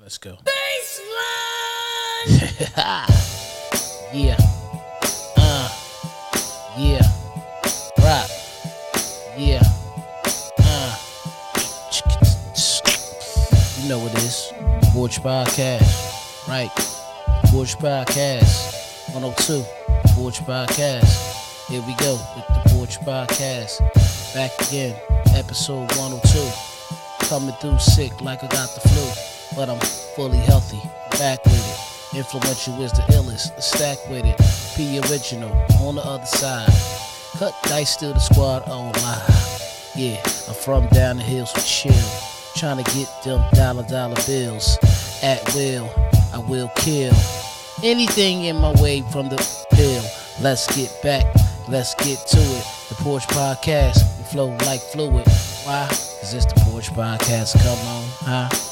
Let's go. Baseline. yeah. Uh. Yeah. Rock. Yeah. Uh. You know what it is. Porch Podcast. Right. Porch Podcast. 102. Porch Podcast. Here we go with the Porch Podcast. Back again. Episode 102. Coming through sick like I got the flu. But I'm fully healthy. Back with it. Influential is the illest. Stack with it. P original on the other side. Cut dice, still the squad on live. Yeah, I'm from down the hills with chill. Trying to get them dollar dollar bills. At will, I will kill anything in my way from the pill. Let's get back, let's get to it. The Porch Podcast, we flow like fluid. Why? Cause it's the Porch Podcast. Come on, huh?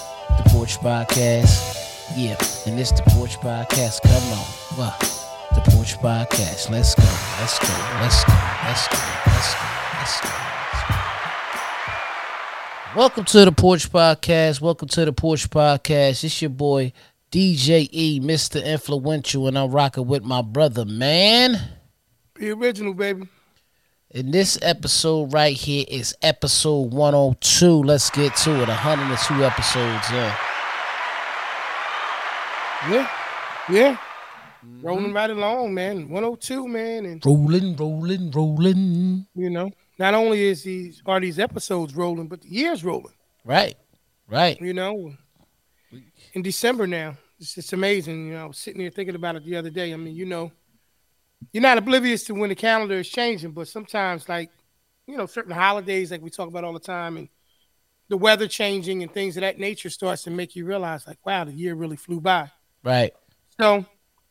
Porch Podcast. Yeah, and it's the Porch Podcast. Come on. What? The Porch Podcast. Let's go. Let's go. Let's go. Let's go. Let's go. Let's go. Welcome to the Porch Podcast. Welcome to the Porch Podcast. It's your boy DJ E, Mr. Influential, and I'm rocking with my brother, man. The original, baby. And this episode right here is episode 102. Let's get to it. 102 episodes in. Yeah. Yeah. Mm-hmm. Rolling right along, man. 102, man. And Rolling, rolling, rolling. you know, not only is these are these episodes rolling, but the year's rolling. Right, right. You know. In December now. It's just amazing. You know, I was sitting here thinking about it the other day. I mean, you know, you're not oblivious to when the calendar is changing, but sometimes like, you know, certain holidays like we talk about all the time and the weather changing and things of that nature starts to make you realize like, wow, the year really flew by. Right. So,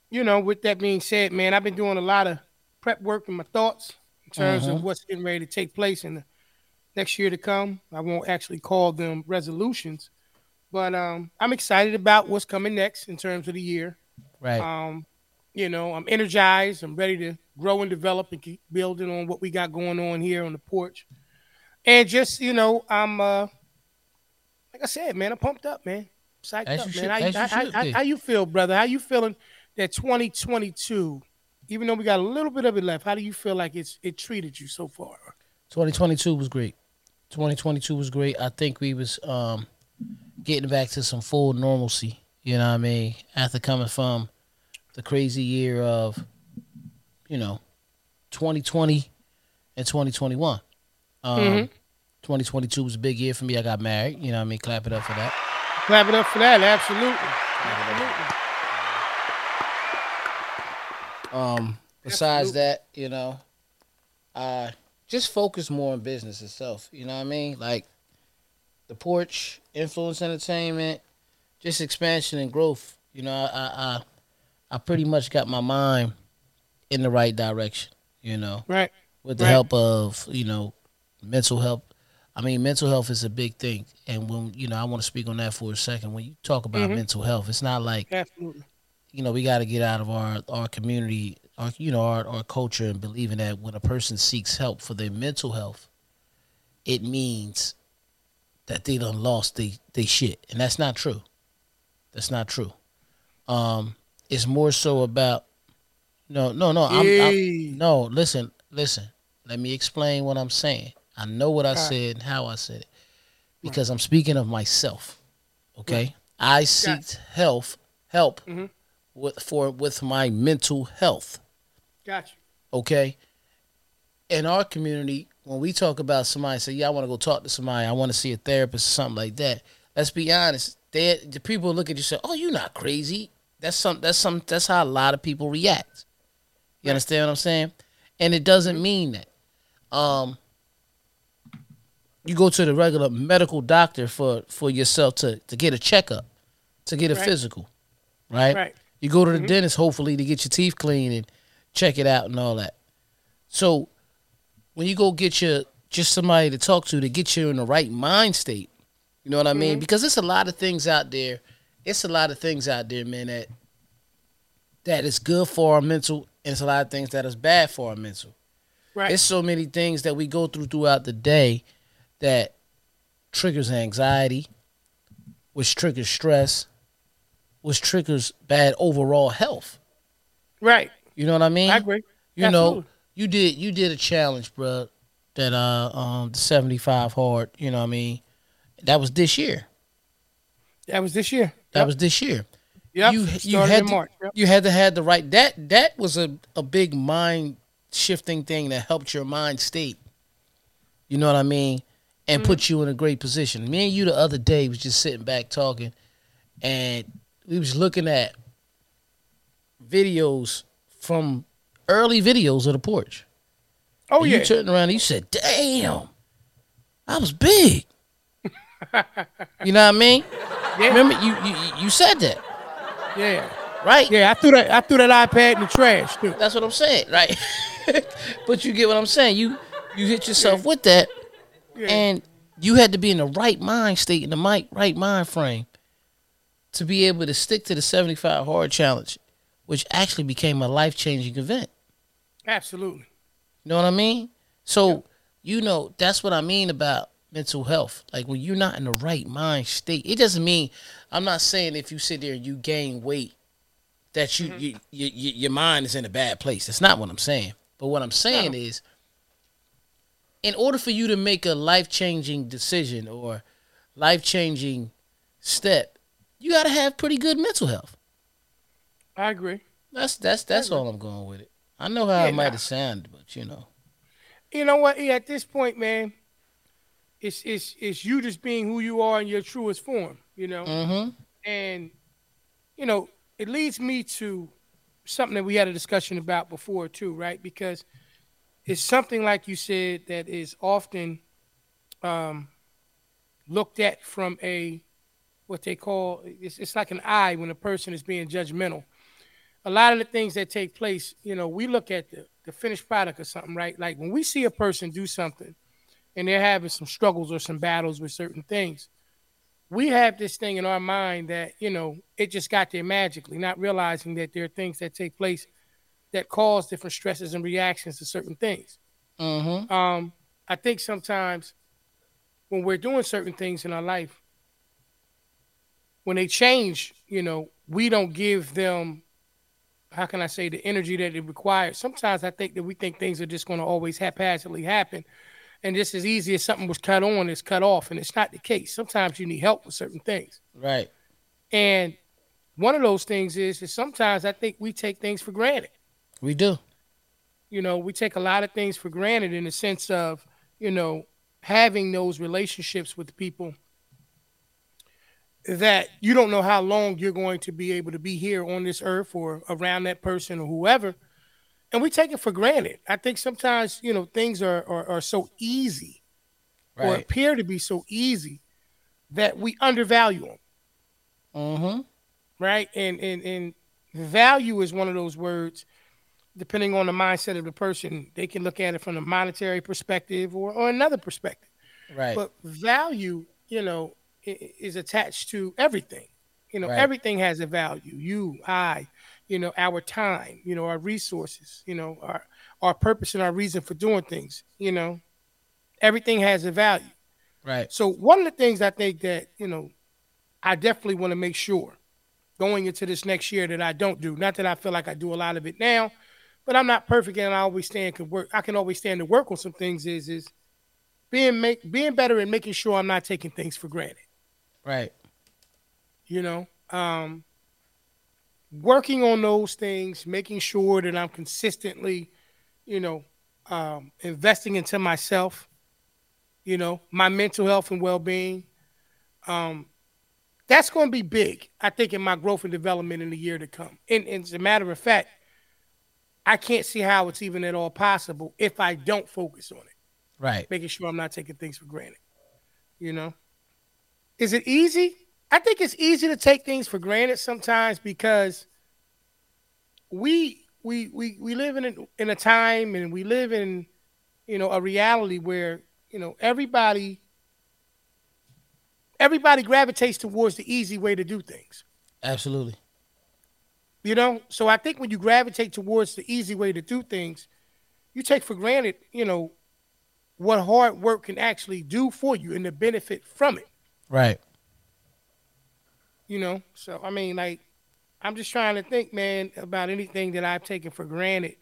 you know, with that being said, man, I've been doing a lot of prep work in my thoughts in terms of what's getting ready to take place in the next year to come. I won't actually call them resolutions, but um, I'm excited about what's coming next in terms of the year. Right. Um, you know, I'm energized. I'm ready to grow and develop and keep building on what we got going on here on the porch. And just, you know, I'm uh like I said, man, I'm pumped up, man. Psyched As up, you man. should- How, you how- how- how you feel, brother? How you feeling that 2022, even though we got a little bit of it left, how do you feel like it's it treated you so far? 2022 was great. 2022 was great. I think we was um getting back to some full normalcy. You know what I mean? After coming from the crazy year of, you know, 2020 and 2021. Um, Mhm. 2022 was a big year for me. I got married. You know what I mean? Clap it up for that. Clap it up for that, absolutely. Absolutely. Um, besides Absolutely. that, you know, I just focus more on business itself. You know what I mean? Like the porch, influence entertainment, just expansion and growth. You know, I I I, I pretty much got my mind in the right direction. You know, Right. with the Right. help of you know mental health. I mean, mental health is a big thing, and when you know, I want to speak on that for a second. When you talk about Mhm. mental health, it's not like Absolutely. you know, we got to get out of our our community, our you know, our our culture, and believing that when a person seeks help for their mental health, it means that they done lost they they shit, and that's not true. That's not true. Um, it's more so about no, no, no. I'm, I'm no. Listen, listen. Let me explain what I'm saying. I know what I Right. said and how I said it because I'm speaking of myself. Okay, I seeked health help Mhm. with for with my mental health. Gotcha. Okay, in our community, when we talk about somebody say, "Yeah, I want to go talk to somebody. I want to see a therapist or something like that." Let's be honest. They, the people look at you and say, "Oh, you're not crazy." That's some. That's some. That's how a lot of people react. You understand what I'm saying? And it doesn't mean that. Um, you go to the regular medical doctor for for yourself to to get a checkup, to get a Right. physical, right? Right. You go to the Mhm. dentist hopefully to get your teeth clean and check it out and all that. So when you go get your just somebody to talk to to get you in the right mind state, you know what I mean? Mhm. Because it's a lot of things out there. It's a lot of things out there, man, that that is good for our mental and it's a lot of things that is bad for our mental. Right. It's so many things that we go through throughout the day that triggers anxiety, which triggers stress, which triggers bad overall health. Right. You know what I mean? I agree. You Absolutely. know, you did you did a challenge, bro. That uh um the seventy five hard. You know what I mean? That was this year. That was this year. That Yep. was this year. Yep. You you Started had in to, March. Yep. you had to have the right that that was a a big mind shifting thing that helped your mind state. You know what I mean? And Mm-hmm. put you in a great position. Me and you the other day was just sitting back talking, and we was looking at videos from early videos of the porch. Oh And yeah. You turned around and you said, "Damn, I was big." you know what I mean? Yeah. Remember you, you you said that, yeah. right? Yeah. I threw that. I threw that iPad in the trash too. That's what I'm saying, right? but you get what I'm saying. You you hit yourself with that, Yeah. and you had to be in the right mind state, in the mic, right mind frame, to be able to stick to the 75 hard challenge, which actually became a life changing event. Absolutely. You know what I mean? So, you know, that's what I mean about mental health. Like when you're not in the right mind state, it doesn't mean I'm not saying if you sit there and you gain weight that you, you, you, you your mind is in a bad place. That's not what I'm saying. But what I'm saying No. is in order for you to make a life-changing decision or life-changing step, you got to have pretty good mental health. I agree. That's that's that's all I'm going with it. I know how Yeah, it might nah. have sounded, but you know. You know what? Yeah, at this point, man, it's it's it's you just being who you are in your truest form. You know. Mm-hmm. And, you know, it leads me to something that we had a discussion about before, too, right? Because it's something, like you said, that is often um, looked at from a, what they call, it's, it's like an eye when a person is being judgmental. A lot of the things that take place, you know, we look at the, the finished product or something, right? Like when we see a person do something and they're having some struggles or some battles with certain things, we have this thing in our mind that you know it just got there magically, not realizing that there are things that take place that cause different stresses and reactions to certain things. Mm-hmm. Um, I think sometimes when we're doing certain things in our life, when they change, you know, we don't give them how can I say the energy that it requires. Sometimes I think that we think things are just going to always haphazardly happen, and just as easy as something was cut on, it's cut off, and it's not the case. Sometimes you need help with certain things. Right. And one of those things is is sometimes I think we take things for granted. We do. You know, we take a lot of things for granted in the sense of, you know, having those relationships with people that you don't know how long you're going to be able to be here on this earth or around that person or whoever. And we take it for granted. I think sometimes, you know, things are are, are so easy or appear to be so easy that we undervalue them. Mm-hmm. right? And and and value is one of those words. Depending on the mindset of the person, they can look at it from a monetary perspective or, or another perspective. Right. But value, you know, is attached to everything. You know, Right. everything has a value. You, I, you know, our time, you know, our resources, you know, our our purpose and our reason for doing things. You know, everything has a value. right. So one of the things I think that you know, I definitely want to make sure going into this next year that I don't do. Not that I feel like I do a lot of it now, but I'm not perfect and I always stand can work. I can always stand to work on some things. Is is being make being better and making sure I'm not taking things for granted. Right. You know, um, working on those things, making sure that I'm consistently, you know, um, investing into myself. You know, my mental health and well being. Um, that's going to be big, I think, in my growth and development in the year to come. And, and as a matter of fact, I can't see how it's even at all possible if I don't focus on it, Right. making sure I'm not taking things for granted. You know, is it easy? I think it's easy to take things for granted sometimes because we we we we live in a, in a time and we live in you know a reality where you know everybody everybody gravitates towards the easy way to do things. Absolutely. You know, so I think when you gravitate towards the easy way to do things, you take for granted, you know, what hard work can actually do for you and the benefit from it. Right. You know, so I mean, like I'm just trying to think, man, about anything that I've taken for granted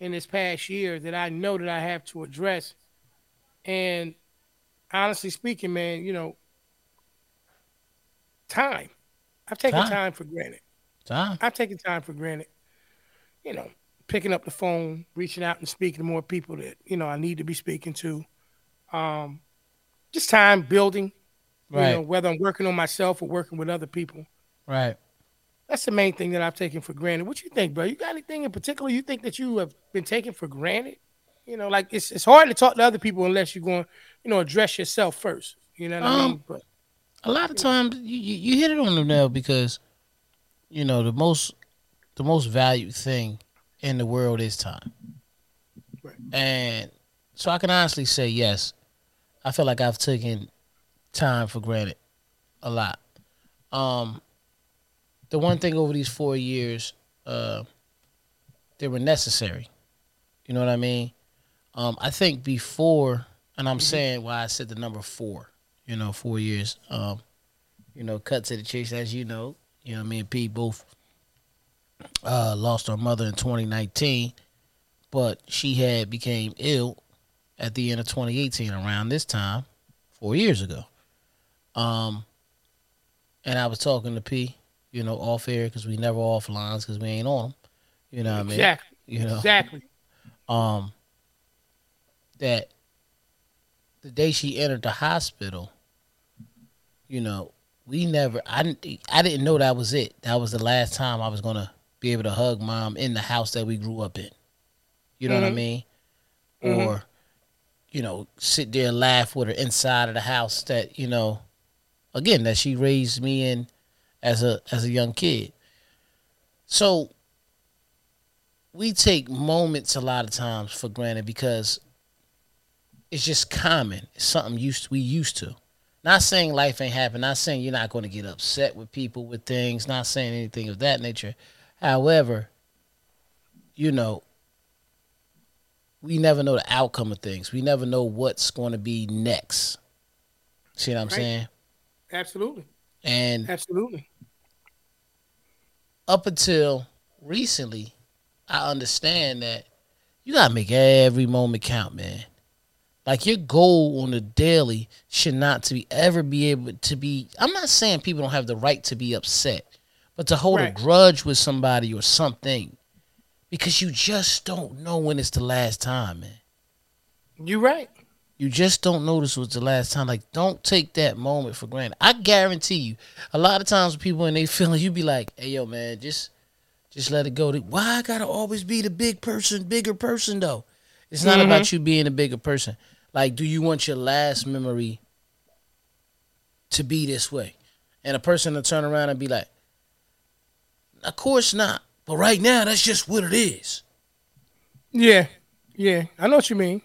in this past year that I know that I have to address. And honestly speaking, man, you know, time. I've taken time, time for granted. Time. I've taken time for granted. You know, picking up the phone, reaching out and speaking to more people that, you know, I need to be speaking to. Um, just time building. Right. You know, whether I'm working on myself or working with other people. Right. That's the main thing that I've taken for granted. What you think, bro? You got anything in particular you think that you have been taken for granted? You know, like it's it's hard to talk to other people unless you're going, you know, address yourself first. You know what um, I mean? But a lot of times you, you hit it on the nail because, you know, the most the most valued thing in the world is time. Right. And so I can honestly say yes. I feel like I've taken time for granted a lot. Um, the one thing over these four years, uh, they were necessary. You know what I mean? Um, I think before, and I'm mm-hmm. saying why I said the number four. You know, four years. Um, you know, cut to the chase, as you know. You know, me and Pete both uh, lost our mother in 2019, but she had became ill at the end of 2018, around this time, four years ago. Um, and I was talking to P, you know, off air because we never off lines because we ain't on them. You know what I mean? Exactly. You know exactly. Um, that the day she entered the hospital, you know, we never. I didn't. I didn't know that was it. That was the last time I was gonna be able to hug mom in the house that we grew up in. You know mm-hmm. what I mm-hmm. mean? Mm-hmm. Or, you know, sit there and laugh with her inside of the house that you know, again that she raised me in as a as a young kid. So we take moments a lot of times for granted because it's just common. It's something used to, we used to. Not saying life ain't happen. Not saying you're not going to get upset with people with things. Not saying anything of that nature. However, you know, we never know the outcome of things. We never know what's going to be next. See what I'm right. saying? Absolutely. And absolutely. Up until recently, I understand that you gotta make every moment count, man. Like your goal on the daily should not to be ever be able to be. I'm not saying people don't have the right to be upset, but to hold right. a grudge with somebody or something, because you just don't know when it's the last time, man. You're right. You just don't know this was the last time. Like, don't take that moment for granted. I guarantee you, a lot of times when people and they feeling, you be like, "Hey, yo, man, just, just let it go." Why I gotta always be the big person, bigger person though? It's not mm-hmm. about you being a bigger person. Like, do you want your last memory to be this way? And a person to turn around and be like, "Of course not." But right now, that's just what it is. Yeah, yeah, I know what you mean.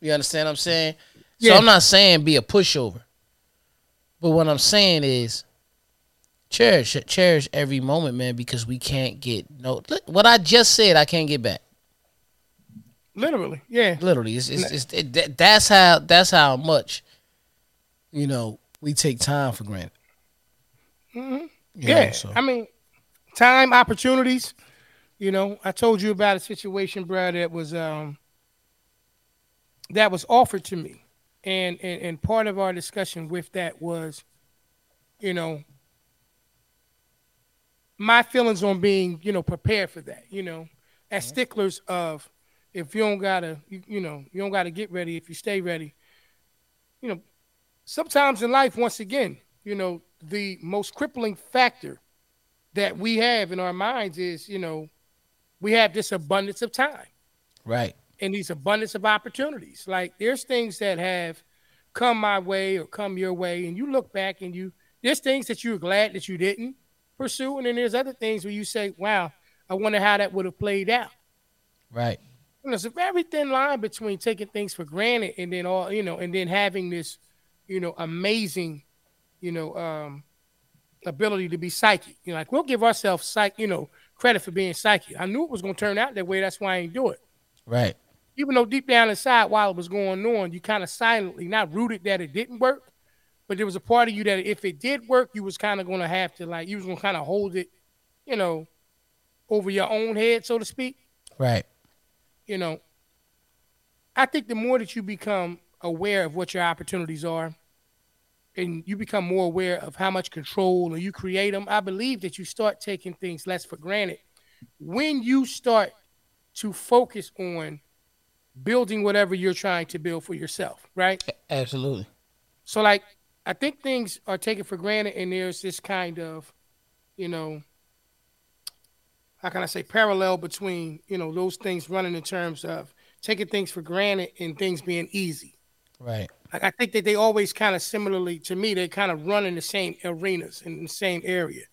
You understand what I'm saying? Yeah. So I'm not saying be a pushover. But what I'm saying is cherish cherish every moment, man, because we can't get no what I just said I can't get back. Literally, yeah. Literally, it's, it's, it's it, that's how that's how much you know we take time for granted. Mm-hmm. Yeah, know, so. I mean, time, opportunities. You know, I told you about a situation, bro, that was um that was offered to me. And, and and part of our discussion with that was, you know, my feelings on being, you know, prepared for that, you know, as sticklers of if you don't gotta, you, you know, you don't gotta get ready if you stay ready. You know, sometimes in life, once again, you know, the most crippling factor that we have in our minds is, you know, we have this abundance of time. Right and these abundance of opportunities. Like there's things that have come my way or come your way, and you look back and you there's things that you're glad that you didn't pursue, and then there's other things where you say, "Wow, I wonder how that would have played out." Right. You know, it's a very thin line between taking things for granted and then all you know, and then having this, you know, amazing, you know, um, ability to be psychic. You know, like we'll give ourselves psych, you know, credit for being psychic. I knew it was going to turn out that way. That's why I ain't do it. Right even though deep down inside while it was going on, you kind of silently not rooted that it didn't work, but there was a part of you that if it did work, you was kind of going to have to like you was going to kind of hold it you know, over your own head, so to speak. Right. You know, I think the more that you become aware of what your opportunities are, and you become more aware of how much control you create them, I believe that you start taking things less for granted. When you start to focus on building whatever you're trying to build for yourself, right? Absolutely. So, like, I think things are taken for granted, and there's this kind of, you know, how can I say, parallel between, you know, those things running in terms of taking things for granted and things being easy. Right. Like, I think that they always kind of similarly, to me, they kind of run in the same arenas, in the same area.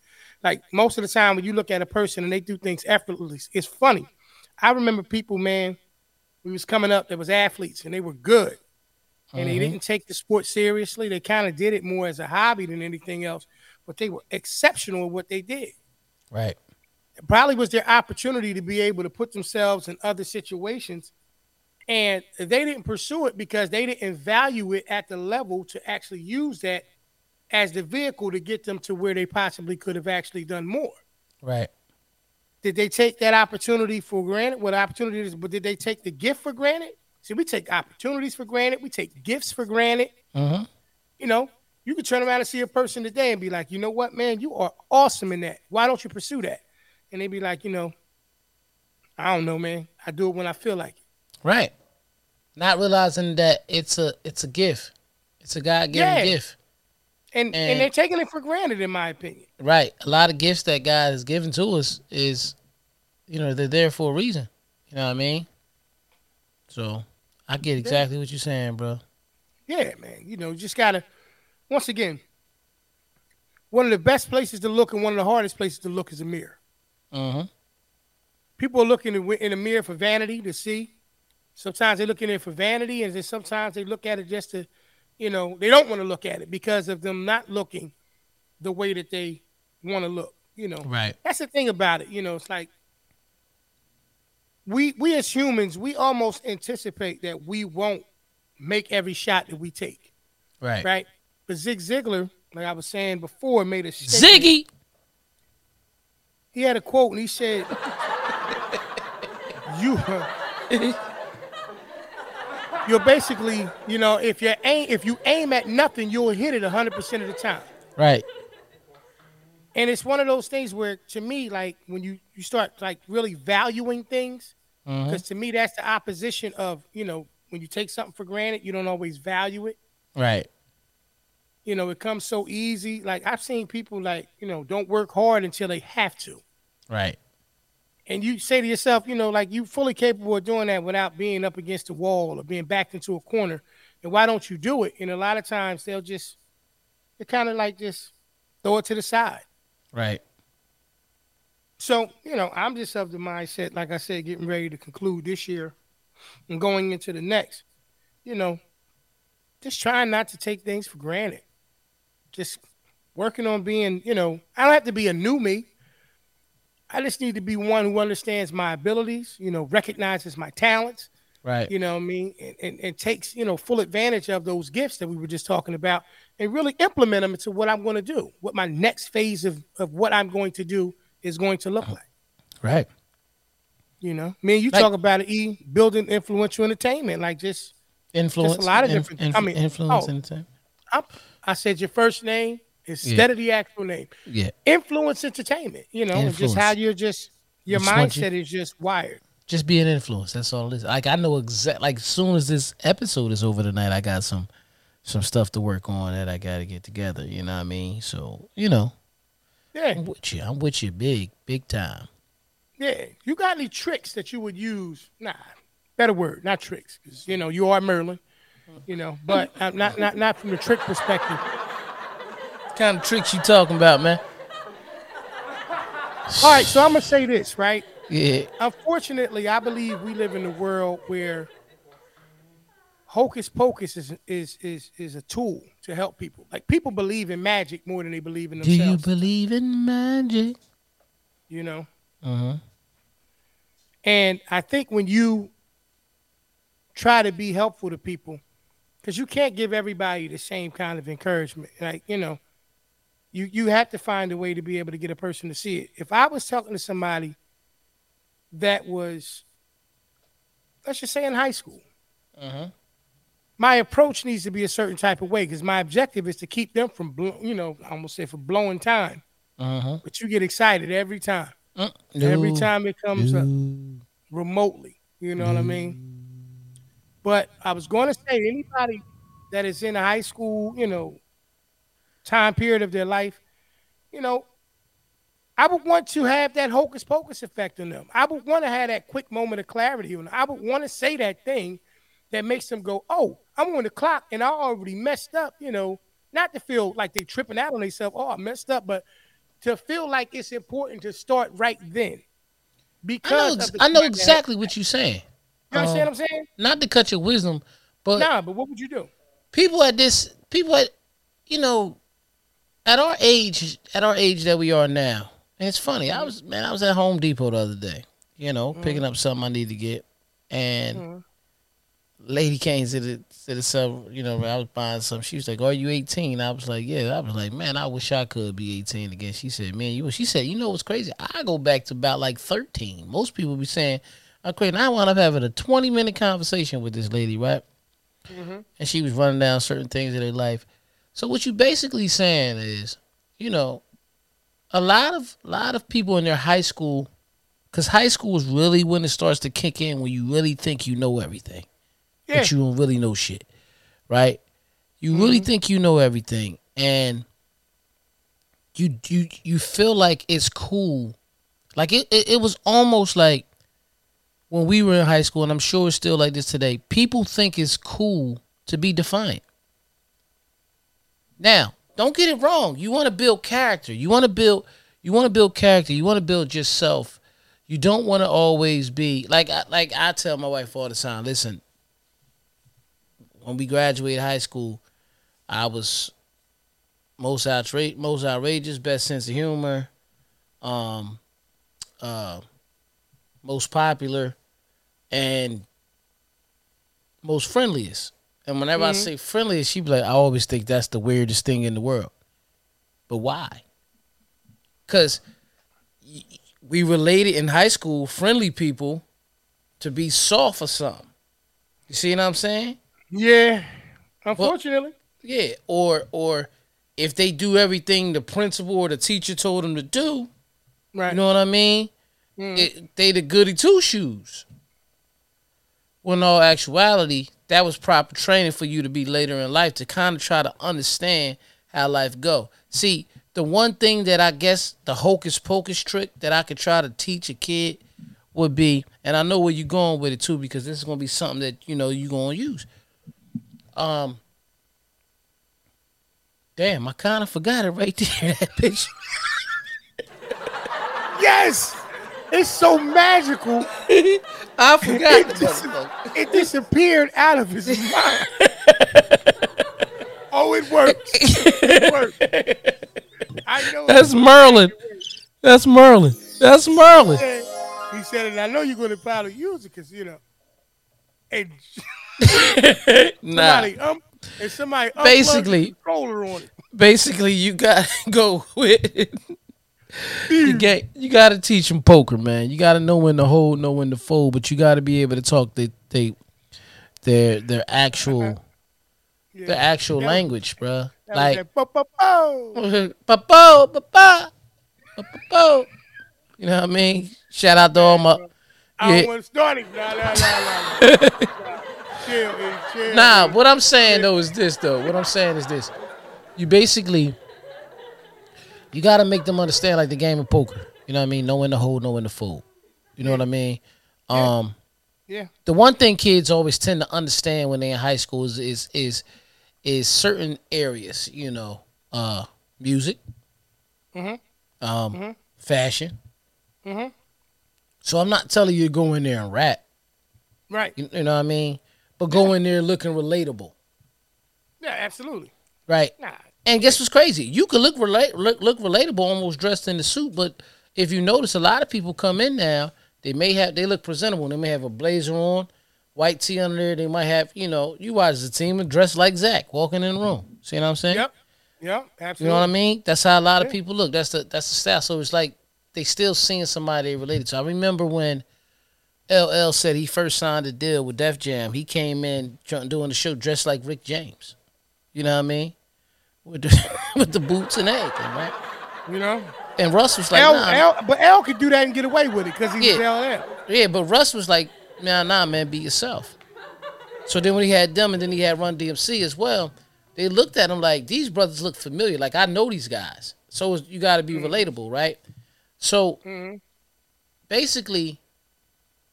Like, most of the time when you look at a person and they do things effortlessly, it's funny. I remember people, man, we was coming up, there was athletes, and they were good and mm-hmm. they didn't take the sport seriously. They kind of did it more as a hobby than anything else, but they were exceptional at what they did. Right. Probably was their opportunity to be able to put themselves in other situations. And they didn't pursue it because they didn't value it at the level to actually use that as the vehicle to get them to where they possibly could have actually done more. Right. Did they take that opportunity for granted? What opportunity is, but did they take the gift for granted? See, we take opportunities for granted. We take gifts for granted. Mm-hmm. You know, you could turn around and see a person today and be like, you know what, man, you are awesome in that. Why don't you pursue that? And they'd be like, you know, I don't know, man. I do it when I feel like it. Right. Not realizing that it's a it's a gift. It's a God given yeah. gift. And, and, and they're taking it for granted, in my opinion. Right. A lot of gifts that God has given to us is, you know, they're there for a reason. You know what I mean? So I get exactly what you're saying, bro. Yeah, man. You know, you just gotta. Once again, one of the best places to look and one of the hardest places to look is a mirror. Mm-hmm. People are looking in the mirror for vanity to see. Sometimes they look in there for vanity, and then sometimes they look at it just to, you know, they don't want to look at it because of them not looking the way that they want to look. You know, right? That's the thing about it. You know, it's like we we as humans, we almost anticipate that we won't make every shot that we take. Right. Right. But Zig Ziglar, like I was saying before, made a. Ziggy. He had a quote and he said, "You." you're basically, you know, if you aim if you aim at nothing, you'll hit it 100% of the time. Right. And it's one of those things where, to me, like when you you start like really valuing things, because mm-hmm. to me that's the opposition of you know when you take something for granted, you don't always value it. Right. You know, it comes so easy. Like I've seen people like you know don't work hard until they have to. Right. And you say to yourself, you know, like you fully capable of doing that without being up against the wall or being backed into a corner. And why don't you do it? And a lot of times they'll just, they kind of like just throw it to the side. Right. So, you know, I'm just of the mindset, like I said, getting ready to conclude this year and going into the next, you know, just trying not to take things for granted. Just working on being, you know, I don't have to be a new me. I just need to be one who understands my abilities, you know, recognizes my talents. Right. You know I mean? And, and, and takes, you know, full advantage of those gifts that we were just talking about and really implement them into what I'm going to do, what my next phase of, of what I'm going to do is going to look uh-huh. like. Right. You know, me and you like, talk about it, E, building influential entertainment, like just influence, just a lot of different. Inf- I mean, influence oh, entertainment. I, I said your first name instead yeah. of the actual name. Yeah. Influence entertainment. You know, influence. just how you're just your just mindset you, is just wired. Just be an influence. That's all it is. Like I know exact. Like as soon as this episode is over tonight, I got some some stuff to work on that I got to get together. You know what I mean? So you know, yeah, I'm with you. I'm with you, big, big time. Yeah, you got any tricks that you would use? Nah, better word, not tricks, because you know you are Merlin. You know, but not not not from the trick perspective. What kind of tricks you talking about, man? All right, so I'm gonna say this, right? Yeah. Unfortunately, I believe we live in a world where hocus pocus is is is is a tool to help people. Like people believe in magic more than they believe in themselves. Do you believe in magic? You know. Uh-huh. And I think when you try to be helpful to people, because you can't give everybody the same kind of encouragement. Like you know, you you have to find a way to be able to get a person to see it. If I was talking to somebody that was, let's just say in high school, Uh-huh. my approach needs to be a certain type of way because my objective is to keep them from, blow, you know, I almost say for blowing time. Uh-huh. But you get excited every time, Mm, every time it comes up remotely. You know what I mean? But I was going to say anybody that is in a high school, you know, time period of their life, you know, I would want to have that hocus pocus effect on them. I would want to have that quick moment of clarity on them. I would want to say that thing that makes them go, "Oh, I'm on the clock and I already messed up." You know, not to feel like they tripping out on themselves. Oh, I messed up, but to feel like it's important to start right then. I Because know, of I know exactly what you're saying. You understand Um, what I'm saying? Not to cut your wisdom, but Nah, but what would you do? people at this, people at, you know, at our age, at our age that we are now, and it's funny. I was man, I was at Home Depot the other day, you know, picking up something I need to get, and Mhm. lady came to the to the sub, you know, I was buying something. She was like, "Are you 18?" I was like, "Yeah." I was like, "Man, I wish I could be 18 again." She said, "Man, you." She said, "You know what's crazy? I go back to about like 13. Most people be saying." I'm crazy. And I wound up having a 20 minute conversation with this lady, right? Mhm. And she was running down certain things in her life. So what you basically saying is, you know, a lot of a lot of people in their high school, because high school is really when it starts to kick in when you really think you know everything, Yeah. but you don't really know shit, right? You really think you know everything, and you you you feel like it's cool, like it it, it was almost like when we were in high school, and I'm sure it's still like this today. People think it's cool to be defiant. Now, don't get it wrong. You want to build character. You want to build. You want to build character. You want to build yourself. You don't want to always be like. I, like I tell my wife all the time. Listen, when we graduated high school, I was most outra- most outrageous, best sense of humor, um, uh, most popular, and most friendliest. And whenever I Mhm. say friendliest, she be like, I always think that's the weirdest thing in the world. But why? Because we related in high school, friendly people, to be soft or something. You see what I'm saying? Yeah. Unfortunately. Yeah. Or or if they do everything the principal or the teacher told them to do, right. you know what I mean? Mhm. It, they the goody two shoes. When in all actuality, that was proper training for you to be later in life to kind of try to understand how life go. See, the one thing that I guess the hocus pocus trick that I could try to teach a kid would be, and I know where you're going with it too, because this is gonna be something that you know you're gonna use. Um, damn, I kind of forgot it right there. That picture. yes. It's so magical. I forgot. It, dis- it disappeared out of his mind. oh, it works. It works. I know. That's Merlin. That's Merlin. That's Merlin. He said, and I know you're going to probably use it because, you know, and Nah. somebody, um, and somebody Basically- the controller on it. Basically, you got to go with. You get. You got to teach them poker, man. You got to know when to hold, know when to fold, but you got to be able to talk they they their their actual Yeah. their actual That was- language, bruh. that Like that. Papo, papa, papo. You know what I mean? Shout out to all my I Yeah. want to start it. Nah, nah, nah, nah. chill, chill. Nah, what I'm saying though is this though. What I'm saying is this. You basically you gotta make them understand like the game of poker. You know what I mean? Know when to hold, know when to fold. You know what I mean? Um Yeah. the one thing kids always tend to understand when they're in high school is is is, is certain areas, you know, uh music, mm-hmm. um, Mhm. fashion. Mhm. So I'm not telling you to go in there and rap. Right. You, you know what I mean? But go in there looking relatable, Yeah, absolutely. right? Nah. And guess what's crazy? You could look relate look look relatable, almost dressed in the suit. But if you notice, a lot of people come in now. They may have they look presentable. They may have a blazer on, white tee under there. They might have you know you watch the team and dress like Zach walking in the room. See what I'm saying? Yep. Yeah, absolutely. You know what I mean? That's how a lot of people look. That's the that's the style. So it's like they still seeing somebody they related to. I remember when LL said he first signed a deal with Def Jam. He came in doing the show dressed like Rick James. You know what I mean? With the, with the boots and everything, right? You know, And Russ was like, L, nah, L, but L could do that and get away with it because he's Yeah. LL. Yeah, but Russ was like, nah, nah, man, be yourself. So then when he had them and then he had Run DMC as well, they looked at him like, these brothers look familiar. Like, I know these guys. So you got to be mm-hmm. relatable, right? So mm-hmm. basically,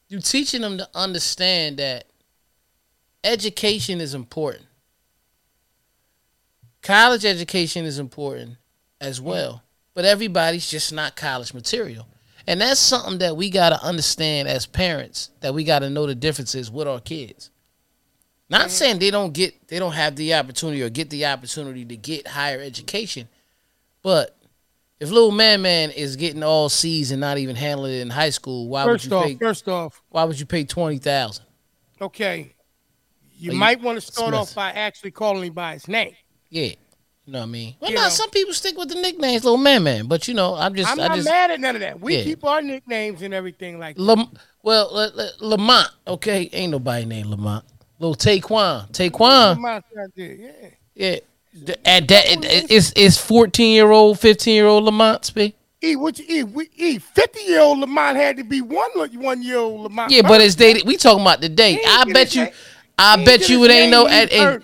you teaching them to understand that education is important. College education is important as well, but everybody's just not college material. And that's something that we got to understand as parents that we got to know the differences with our kids. Not mm. saying they don't get they don't have the opportunity or get the opportunity to get higher education, but if little man man is getting all C's and not even handling it in high school, why First would you off, pay first off, why would you pay twenty thousand? okay, you Are you- might want to start off by actually calling him by his name. Yeah. You know what I mean? Well, You no, know. some people stick with the nicknames, little man man. But you know, I'm just I'm I not just mad at none of that. We Yeah. keep our nicknames and everything like that. Lam- well, Le- Le- Lamont, okay, ain't nobody named Lamont. Little Taquan, Taquan, My God, yeah. yeah. At that, it, it- it's it's fourteen year old, fifteen year old Lamont speak. E, what you eat? We eat. Fifty year old Lamont had to be one one year old Lamont. Yeah, but it's dated. We talking about the date. I bet you, I bet you it ain't no name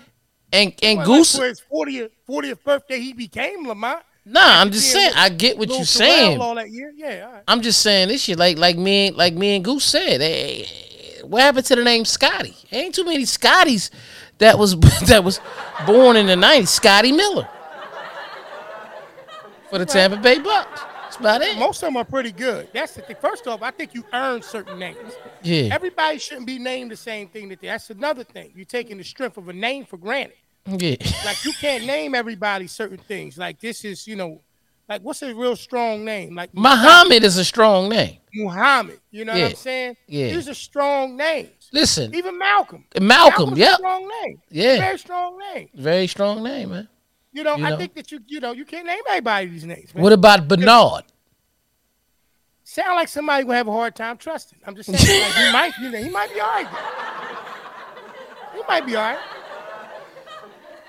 and and hurt. and, and Well, Goose. For his 40th, 40th birthday, he became Lamont. Nah, I'm just saying. I get what you're saying. all that year. Yeah, all right. I'm just saying this shit. Like like me like me and Goose said. Hey, what happened to the name Scotty? Ain't too many Scotties that was that was born in the '90s. Scotty Miller for the Tampa Bay Bucks. That's about it. Most of them are pretty good. That's the thing. First off, I think you earn certain names. Yeah, Everybody shouldn't be named the same thing that they. That's another thing. You're taking the strength of a name for granted. yeah. Like you can't name everybody certain things. Like this is, you know, like what's a real strong name? Like Muhammad is a strong name. Muhammad. You know Yeah. what I'm saying? Yeah. These are strong names. Listen, Even Malcolm. Malcolm. Malcolm's a Yep. strong name. Yeah. Very strong name. Very strong name, man. You know, You I think that you, you know, you can't name anybody these names. Man. What about Bernard? Sound like somebody gonna have a hard time trusting. I'm just saying, like, he might, you know, he might be all right. Though. He might be all right.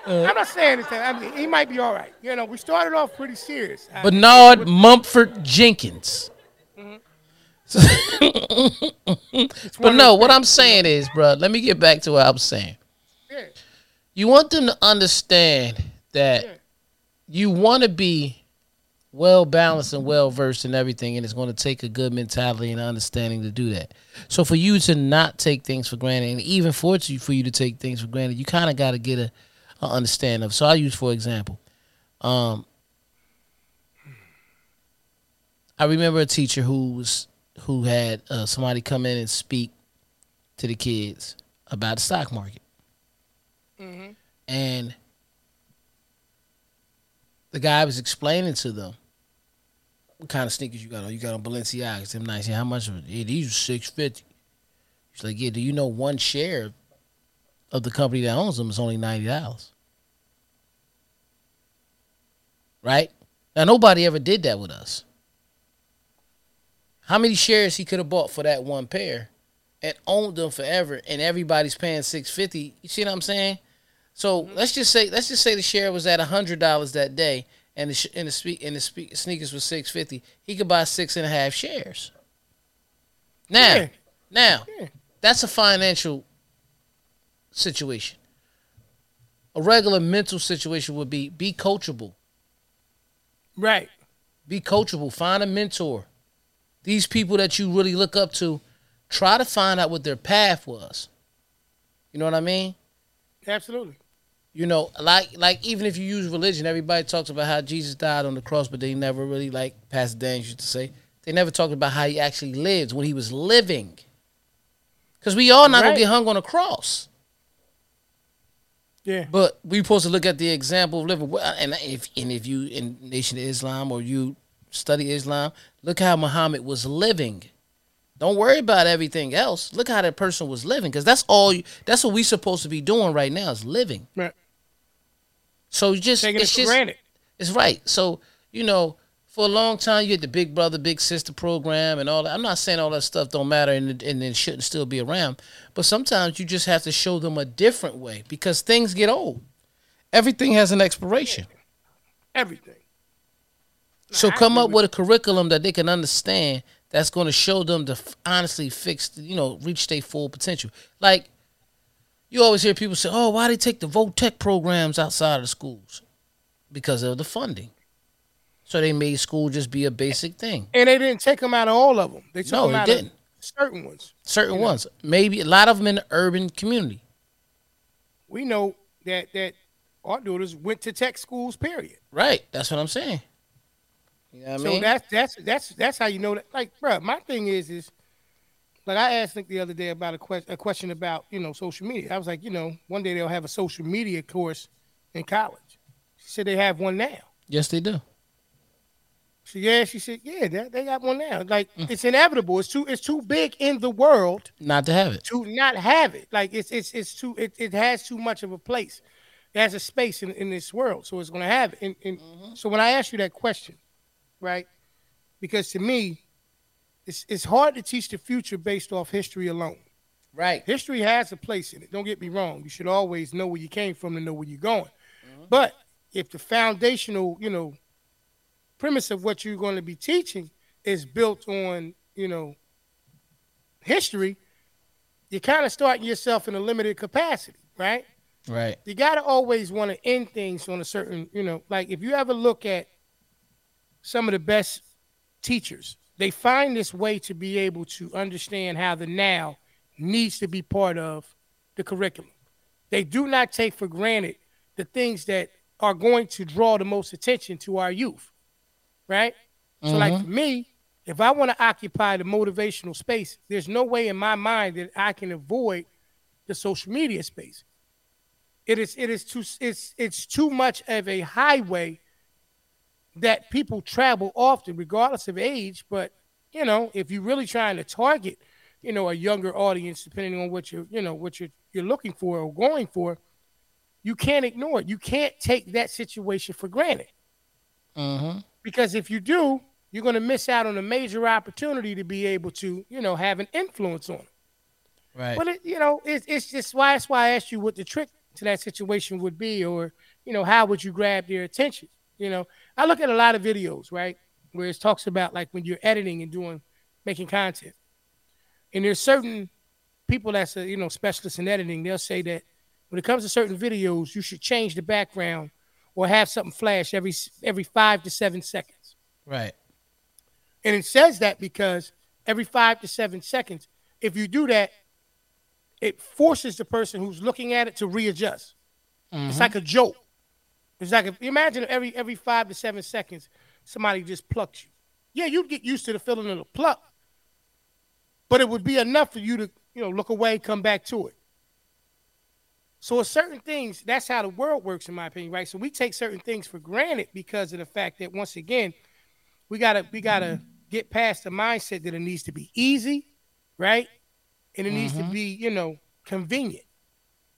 Uh, I'm not saying this. I mean, he might be all right. You know, we started off pretty serious. I- Bernard Mumford Jenkins. but no, what I'm saying is, bro, let me get back to what I'm saying. Yeah. You want them to understand that Yeah. you want to be well balanced and well versed in everything, and it's going to take a good mentality and understanding to do that. So for you to not take things for granted, and even for you for you to take things for granted, you kind of got to get a, a understanding of. So I use for example, um, I remember a teacher who was who had uh, somebody come in and speak to the kids about the stock market, mm-hmm. and the guy was explaining to them what kind of sneakers you got on. You got on Balenciagas, them nice. Yeah, how much? Yeah, these are six fifty. He's like, yeah. Do you know one share of the company that owns them is only ninety dollars? Right now, nobody ever did that with us. How many shares he could have bought for that one pair and owned them forever, and everybody's paying six fifty. You see what I'm saying? So let's just say let's just say the share was at hundred dollars that day, and the and the spe- and the spe- sneakers was six fifty. He could buy six and a half shares. Now, Yeah. now Yeah. that's a financial situation. A regular mental situation would be be coachable. Right. Be coachable. Find a mentor. These people that you really look up to, try to find out what their path was. You know what I mean? Absolutely. You know, like like even if you use religion, everybody talks about how Jesus died on the cross, but they never really like Pastor Dan used to say, they never talked about how he actually lived when he was living. Because we all not Right. gonna get hung on a cross. Yeah. But we supposed to look at the example of living. Well, And if and if you in Nation of Islam or you study Islam, look how Muhammad was living. Don't worry about everything else. Look how that person was living, because that's all. You, that's what we supposed to be doing right now is living. Right. So you just Taking it it's for just granted. It's right. So you know, for a long time you had the Big Brother Big Sister program and all that. I'm not saying all that stuff don't matter and and it shouldn't still be around, but sometimes you just have to show them a different way because things get old. Everything has an expiration. Everything. So come up with a curriculum that they can understand that's going to show them to f- honestly fix, you know, reach their full potential. Like you always hear people say, "Oh, why they take the Votech programs outside of the schools?" Because of the funding. So they made school just be a basic thing. And they didn't take them out of all of them. They took No, them they out didn't. certain ones. Certain You know. ones, maybe a lot of them in the urban community. We know that that our daughters went to tech schools. Period. Right. That's what I'm saying. You know what I so mean? that's that's that's that's how you know that. Like, bro, my thing is is like I asked Nick the other day about a question a question about you know social media. I was like, you know, one day they'll have a social media course in college. She said they have one now. yes, they do. She yeah, she said yeah, they, they got one now. Like Mm. it's inevitable. It's too it's too big in the world Not to have it. to not have it. Like it's it's it's too it, it has too much of a place. It has a space in, in this world, so it's gonna have it. And, and Mm-hmm. so when I asked you that question, right? Because to me, it's it's hard to teach the future based off history alone. Right. History has a place in it. Don't get me wrong. You should always know where you came from and know where you're going. Mm-hmm. But if the foundational, you know, premise of what you're going to be teaching is built on, you know, history, you're kind of starting yourself in a limited capacity, right? Right. You got to always want to end things on a certain, you know, like if you ever look at some of the best teachers, they find this way to be able to understand how the now needs to be part of the curriculum. They do not take for granted the things that are going to draw the most attention to our youth, right? So, like mm-hmm. for me, if I want to occupy the motivational space, there's no way in my mind that I can avoid the social media space. It is it is too it's it's too much of a highway that people travel often, regardless of age. But you know, if you're really trying to target, you know, a younger audience, depending on what you're you know what you're you're looking for or going for, you can't ignore it. You can't take that situation for granted Mm-hmm. because if you do, you're going to miss out on a major opportunity to be able to you know have an influence on it. Right. But it, you know, it's it's just why that's why I asked you what the trick to that situation would be, or you know, how would you grab their attention? You know, I look at a lot of videos, right, where it talks about like when you're editing and doing making content, and there's certain people that's a you know specialists in editing. They'll say that when it comes to certain videos, you should change the background or have something flash every every five to seven seconds. right. And it says that because every five to seven seconds, if you do that, it forces the person who's looking at it to readjust. It's mm-hmm. like a joke. It's like if, imagine every every five to seven seconds, somebody just plucks you. Yeah, you'd get used to the feeling of the pluck, but it would be enough for you to you know look away, come back to it. So, certain things, that's how the world works, in my opinion, right? So we take certain things for granted because of the fact that once again, we gotta we gotta get past the mindset that it needs to be easy, right? And it needs to mm-hmm. be, you know, convenient.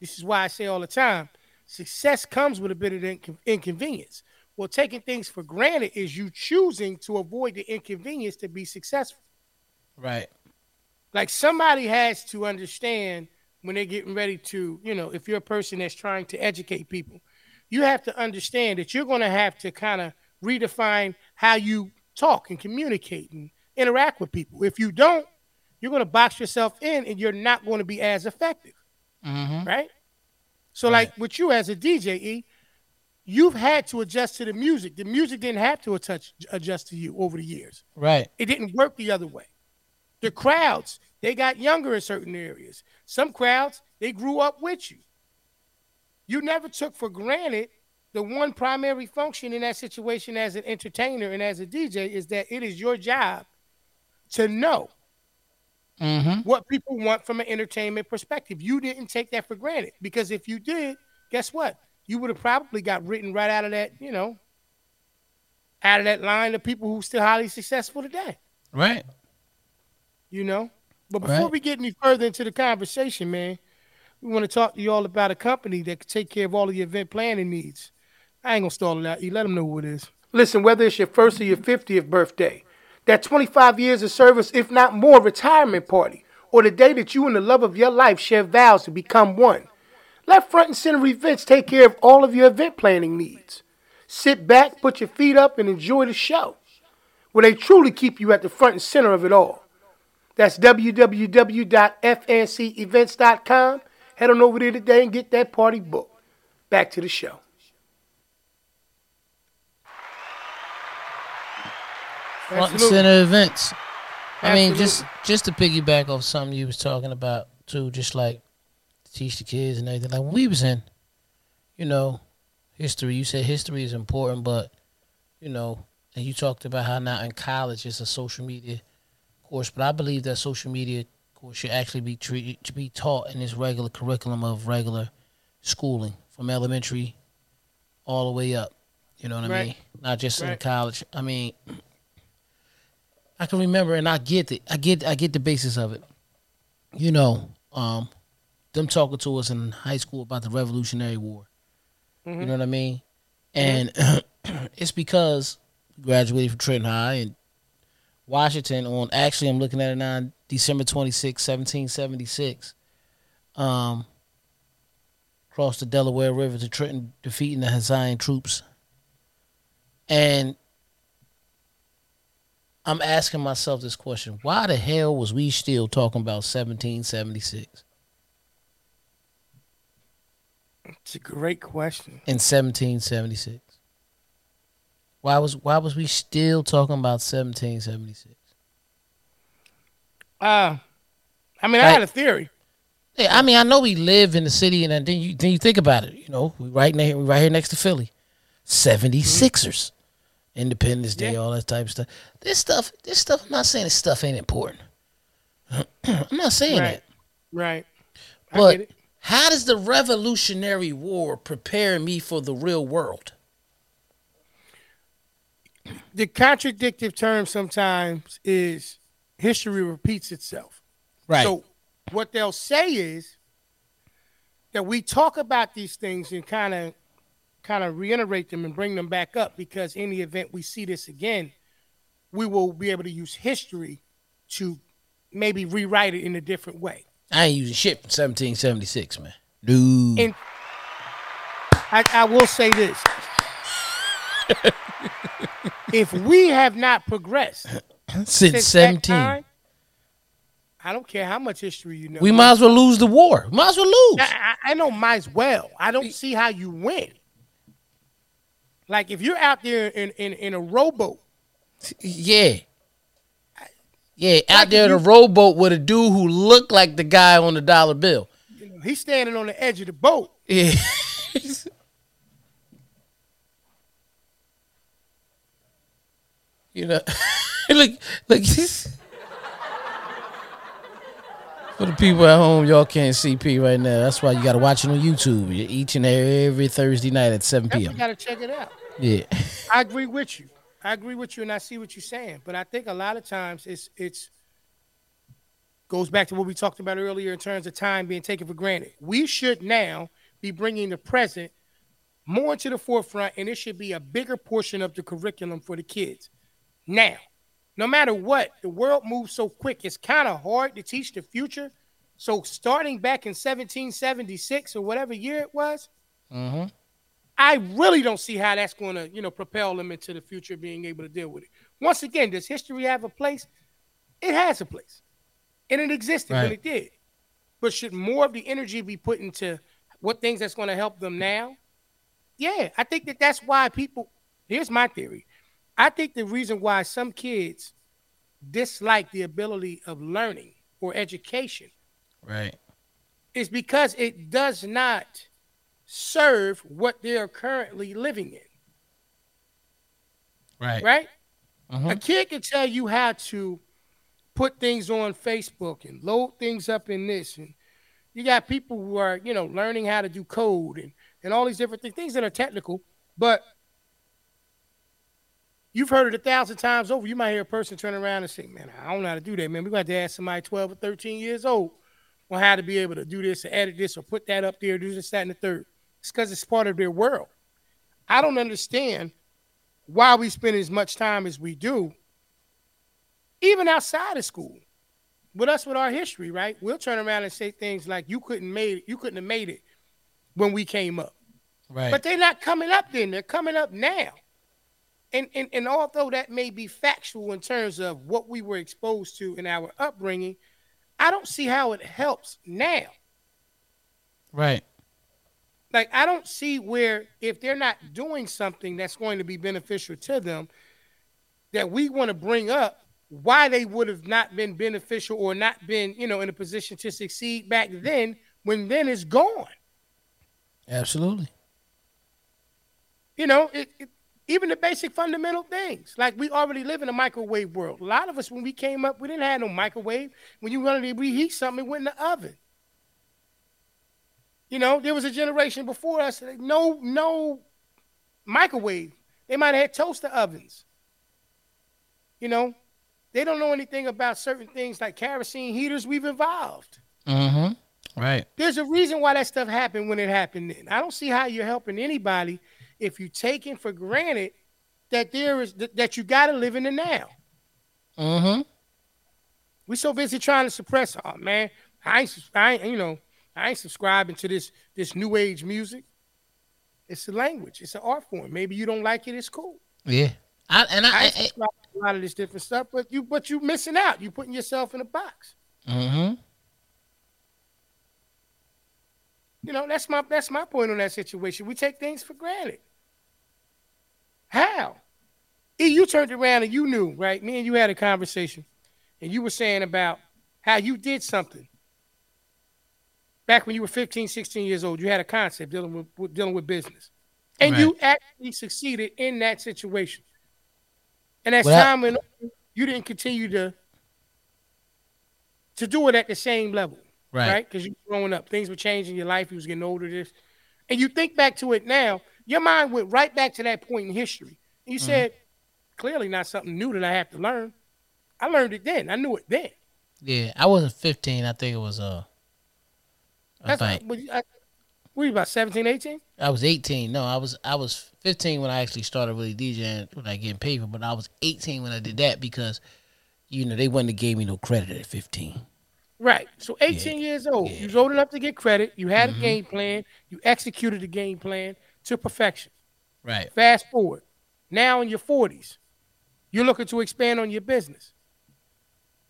This is why I say all the time, success comes with a bit of incon- inconvenience. Well, taking things for granted is you choosing to avoid the inconvenience to be successful. Right. Like somebody has to understand when they're getting ready to, you know, if you're a person that's trying to educate people, you have to understand that you're going to have to kind of redefine how you talk and communicate and interact with people. If you don't, you're going to box yourself in and you're not going to be as effective, Mm-hmm. right? So, like with you as a DJ, E, you've had to adjust to the music. The music didn't have to attach, adjust to you over the years. Right. It didn't work the other way. The crowds, they got younger in certain areas. Some crowds, they grew up with you. You never took for granted the one primary function in that situation as an entertainer and as a DJ is that it is your job to know Mm-hmm. what people want from an entertainment perspective. You didn't take that for granted because if you did, guess what? You would have probably got written right out of that, you know, out of that line of people who still highly successful today. Right. you know. But before Right. we get any further into the conversation, man, we want to talk to you all about a company that can take care of all of your event planning needs. I ain't gonna stall it out. You let them know who it is. Listen, whether it's your first or your 50th birthday, that 25 years of service, if not more, retirement party, or the day that you and the love of your life share vows to become one. Let Front and Center Events take care of all of your event planning needs. Sit back, put your feet up, and enjoy the show, where they truly keep you at the front and center of it all. That's www.fncevents.com. Head on over there today and get that party booked. Back to the show. Front and center events. I mean, just just to piggyback off something you was talking about too, just like teach the kids and everything. Like when we was in, you know, history. You said history is important, but you know, and you talked about how now in college it's a social media course. But I believe that social media course should actually be treated to be taught in this regular curriculum of regular schooling from elementary all the way up. You know what right. I mean? Not just right. in college. I mean, I can remember, and I get it. I get, I get the basis of it. You know, um, them talking to us in high school about the Revolutionary War. Mm-hmm. You know what I mean? And mm-hmm. it's because we graduated from Trenton High and Washington on actually I'm looking at it now December 26, 1776. Um crossed the Delaware River to Trenton defeating the Hessian troops. And I'm asking myself this question. Why the hell was we still talking about 1776? It's a great question. In 1776. Why was why was we still talking about 1776? Uh I mean, like, I had a theory. Yeah, I mean, I know we live in the city, and then you then you think about it. You know, we right near, we right here next to Philly, 76ers, mm-hmm. Independence Day, yeah. all that type of stuff. This stuff, this stuff. I'm not saying this stuff ain't important. I'm not saying right. that. Right. But how does the Revolutionary War prepare me for the real world? The contradictive term sometimes is history repeats itself. Right. So what they'll say is that we talk about these things and kind of kind of reiterate them and bring them back up because in the event we see this again, we will be able to use history to maybe rewrite it in a different way. I ain't using shit from 1776, man. Dude. And I, I will say this. if we have not progressed since, since 17, time, I don't care how much history you know. We might as well lose the war. Might as well lose. I, I, I know, might as well. I don't see how you win. Like if you're out there in, in, in a rowboat. Yeah. Yeah, out there in a rowboat with a dude who looked like the guy on the dollar bill. You know, he's standing on the edge of the boat. Yeah. you know, look, look. For the people at home, y'all can't see P right now. That's why you got to watch it on YouTube each and every Thursday night at 7 p.m. You got to check it out. Yeah. I agree with you. I agree with you, and I see what you're saying. But I think a lot of times it's it's goes back to what we talked about earlier in terms of time being taken for granted. We should now be bringing the present more to the forefront, and it should be a bigger portion of the curriculum for the kids. Now, no matter what, the world moves so quick, it's kind of hard to teach the future. So, starting back in 1776 or whatever year it was, mm-hmm. I really don't see how that's going to, you know, propel them into the future being able to deal with it. Once again, does history have a place? It has a place, and it existed right. when it did. But should more of the energy be put into what things that's going to help them now? Yeah, I think that that's why people. Here's my theory. I think the reason why some kids dislike the ability of learning or education, right, is because it does not serve what they are currently living in. Right. Right? Uh-huh. A kid can tell you how to put things on Facebook and load things up in this. And you got people who are, you know, learning how to do code and, and all these different things, things that are technical, but you've heard it a thousand times over. You might hear a person turn around and say, Man, I don't know how to do that, man. we're got to ask somebody 12 or 13 years old on how to be able to do this or edit this or put that up there, do this, that, and the third. It's because it's part of their world. I don't understand why we spend as much time as we do, even outside of school. With us, with our history, right? We'll turn around and say things like, "You couldn't made it. You couldn't have made it when we came up." Right. But they're not coming up then. They're coming up now. And, and and although that may be factual in terms of what we were exposed to in our upbringing, I don't see how it helps now. right. Like I don't see where if they're not doing something that's going to be beneficial to them, that we want to bring up why they would have not been beneficial or not been, you know, in a position to succeed back then when then is gone. Absolutely. You know, it, it, even the basic fundamental things. Like we already live in a microwave world. A lot of us, when we came up, we didn't have no microwave. When you wanted to reheat something, it went in the oven. You know, there was a generation before us, no, no microwave. They might have had toaster ovens. You know, they don't know anything about certain things like kerosene heaters. We've evolved. Mm-hmm. Right. There's a reason why that stuff happened when it happened. Then I don't see how you're helping anybody if you're taking for granted that there is that, that you got to live in the now. Mm-hmm. We so busy trying to suppress. Oh man, I ain't, I ain't, you know, I ain't subscribing to this this new age music. It's a language. It's an art form. Maybe you don't like it. It's cool. Yeah. I and I, I, I, ain't to a lot of this different stuff, but you but you missing out. You putting yourself in a box. mm-hmm. You know, that's my that's my point on that situation. We take things for granted. How? E, you turned around and you knew, right? Me and you had a conversation, and you were saying about how you did something back when you were 15, 16 years old. You had a concept dealing with, with dealing with business, and you actually succeeded in that situation. And as Well, time went on, you didn't continue to to do it at the same level Right. right? Because you were growing up, things were changing, your life, you was getting older, this, and you think back to it now, your mind went right back to that point in history. And you Mm-hmm. said, clearly not something new that I have to learn. I learned it then. I knew it then. Yeah. I wasn't 15. I think it was uh. I That's think what, I, what are you about 17, 18? I was 18. No, I was I was 15 when I actually started really DJing when I getting paid for. But I was 18 when I did that because, you know, they wouldn't have gave me no credit at 15. Right. So 18 years old, you was old enough to get credit. You had a mm-hmm. game plan. You executed the game plan to perfection. Right. Fast forward, now in your 40s, you're looking to expand on your business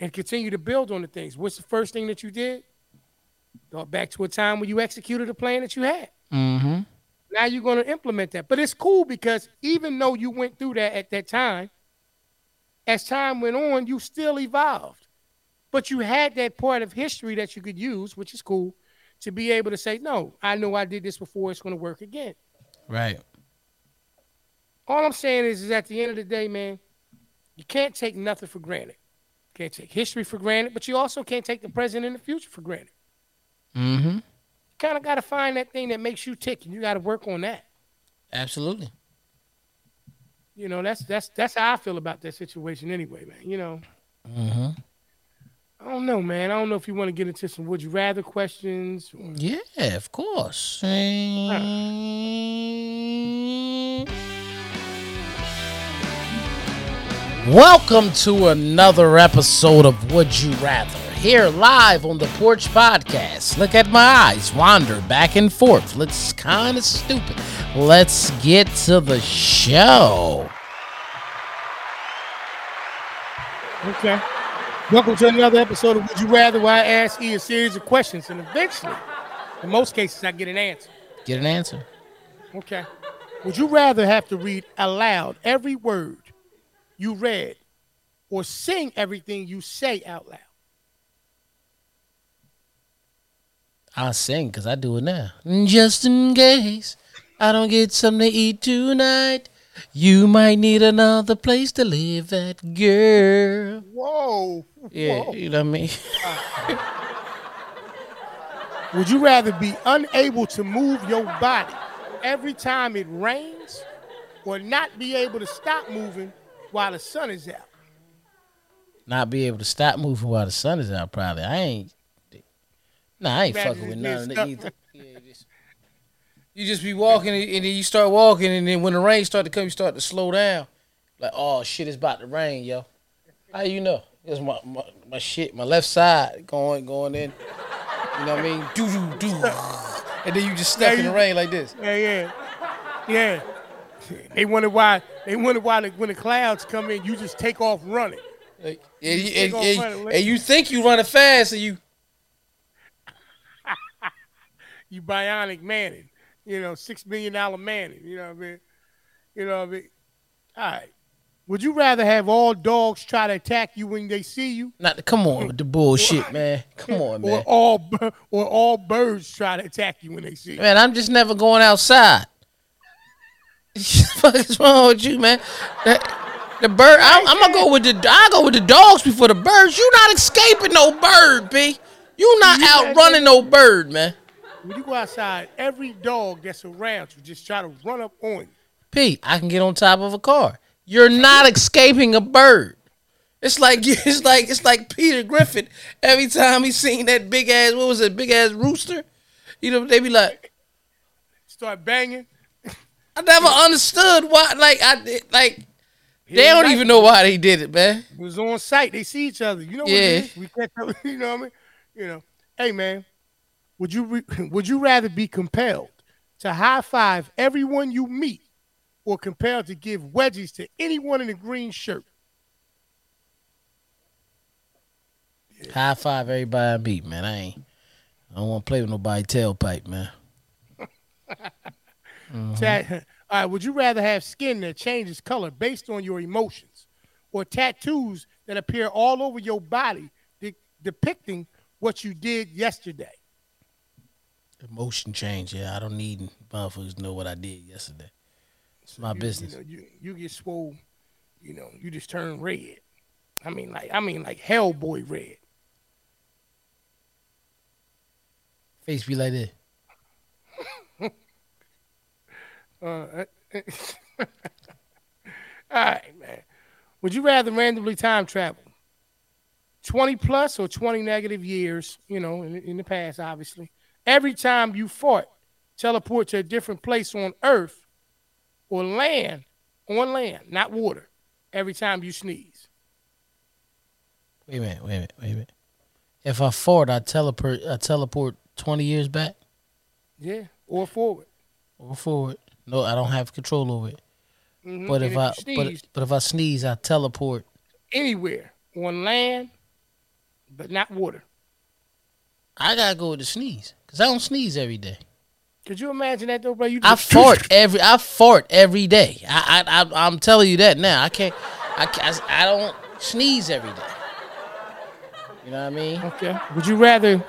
and continue to build on the things. What's the first thing that you did? Back to a time when you executed a plan that you had. Mm-hmm. Now you're going to implement that. But it's cool because even though you went through that at that time, as time went on, you still evolved. But you had that part of history that you could use, which is cool, to be able to say, no, I know I did this before, it's going to work again. Right. All I'm saying is, is at the end of the day, man, you can't take nothing for granted. You can't take history for granted, but you also can't take the present and the future for granted. Mm-hmm. You kind of got to find that thing that makes you tick, and you got to work on that. Absolutely. You know, that's that's that's how I feel about that situation anyway, man. You know, Mm-hmm. I don't know, man. I don't know if you want to get into some would you rather questions. Or... Yeah, of course. Welcome to another episode of Would You Rather. Here live on the Porch Podcast. Look at my eyes wander back and forth. Looks kind of stupid. Let's get to the show. Okay. Welcome to another episode of Would You Rather, where I ask you a series of questions, and eventually, in most cases, I get an answer. Get an answer. Okay. Would you rather have to read aloud every word you read or sing everything you say out loud? I'll sing because I do it now. Just in case I don't get something to eat tonight, you might need another place to live at, girl. Whoa. Yeah, Whoa. you know what I mean? Would you rather be unable to move your body every time it rains or not be able to stop moving while the sun is out? Not be able to stop moving while the sun is out, probably. I ain't. Nah, I ain't Rather fucking with than none of being that either. Yeah, just- You just be walking and then you start walking and then when the rain start to come, you start to slow down. Like, oh shit, it's about to rain, yo. How you know? It's my, my, my shit, my left side going going in. You know what I mean? Do do do. And then you just stuck Yeah, in the rain like this. Yeah, yeah, yeah. They wonder why. They wonder why the, when the clouds come in, you just take off running. Like, and, you, take and, off and- running, and you think you running fast and you You bionic Manning, you know, six million dollar Manning. You know what I mean? You know what I mean? All right. Would you rather have all dogs try to attack you when they see you, not to come on with the bullshit, man. Come on, or all or all birds try to attack you when they see you? Man, I'm just never going outside. fuck is wrong with you, man? The, the bird, I'm, I'm gonna go with the I go with the dogs before the birds. You're not escaping no bird, b. You not You out can't running no bird, man. When you go outside, every dog that's around you just try to run up on you. Pete, I can get on top of a car. You're not escaping a bird. It's like it's like it's like Peter Griffin. Every time he seen that big ass, what was it, big ass rooster? You know, they be like, Start banging. I never understood why. Like I did, like they don't like even know why they did it, man. It was on site. They see each other. You know what Yeah. it is? We catch up. You know what I mean? You know. Hey man, would you re- would you rather be compelled to high five everyone you meet, or compelled to give wedgies to anyone in a green shirt? High five everybody I meet, man. I ain't. I don't want to play with nobody tailpipe, man. Tat- all right. Would you rather have skin that changes color based on your emotions, or tattoos that appear all over your body de- depicting what you did yesterday? Emotion change, yeah. I don't need motherfuckers to know what I did yesterday. It's my you, business. You, know, you you get swole, you know, you just turn red. I mean, like I mean, like Hellboy red. Face be like that. Uh, all right, man. Would you rather randomly time travel, twenty plus or twenty negative years? You know, in, in the past, obviously. Every time you fart, teleport to a different place on Earth or land, on land, not water. Every time you sneeze. Wait a minute, wait a minute, wait a minute. If I fart, I teleport I teleport twenty years back Yeah, or forward. or forward. No, I don't have control over it. Mhm. But And if I you but, but if I sneeze, I teleport. anywhere on land, but not water. I gotta go with the sneeze because I don't sneeze every day. Could you imagine that though, bro? You I fart every I fart every day. I I, I I'm telling you that now. I can't. I can't, I don't sneeze every day. You know what I mean? Okay. Would you rather